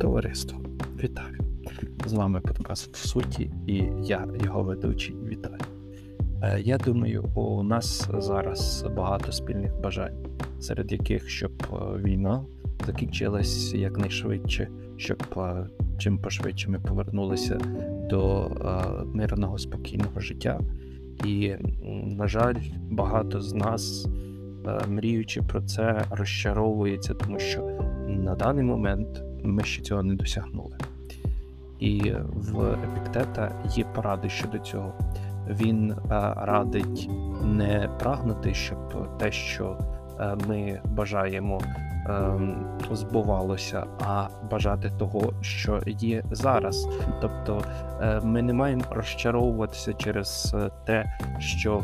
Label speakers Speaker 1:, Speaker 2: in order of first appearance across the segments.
Speaker 1: товариство, вітаю! З вами подкаст в суті, і я, його ведучий, вітаю. Е, Я думаю, у нас зараз багато спільних бажань, серед яких щоб е, війна закінчилась якнайшвидше, щоб е, чим пошвидше ми повернулися до мирного спокійного життя. І, на жаль, багато з нас, мріючи про це, розчаровується, тому що на даний момент ми ще цього не досягнули. І в Епіктета є поради щодо цього. Він е, радить не прагнути, щоб те, що е, ми бажаємо, ем, збувалося, а бажати того, що є зараз. Тобто е, ми не маємо розчаровуватися через те, що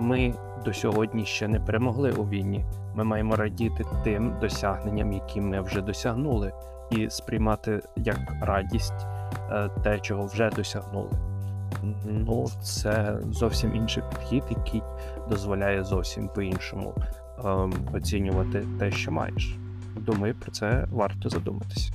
Speaker 1: ми до сьогодні ще не перемогли у війні. Ми маємо радіти тим досягненням, які ми вже досягнули, і сприймати як радість е, те, чого вже досягнули. Ну, це зовсім інший підхід, який дозволяє зовсім по-іншому ем, оцінювати те, що маєш. Думаю, про це варто задуматися.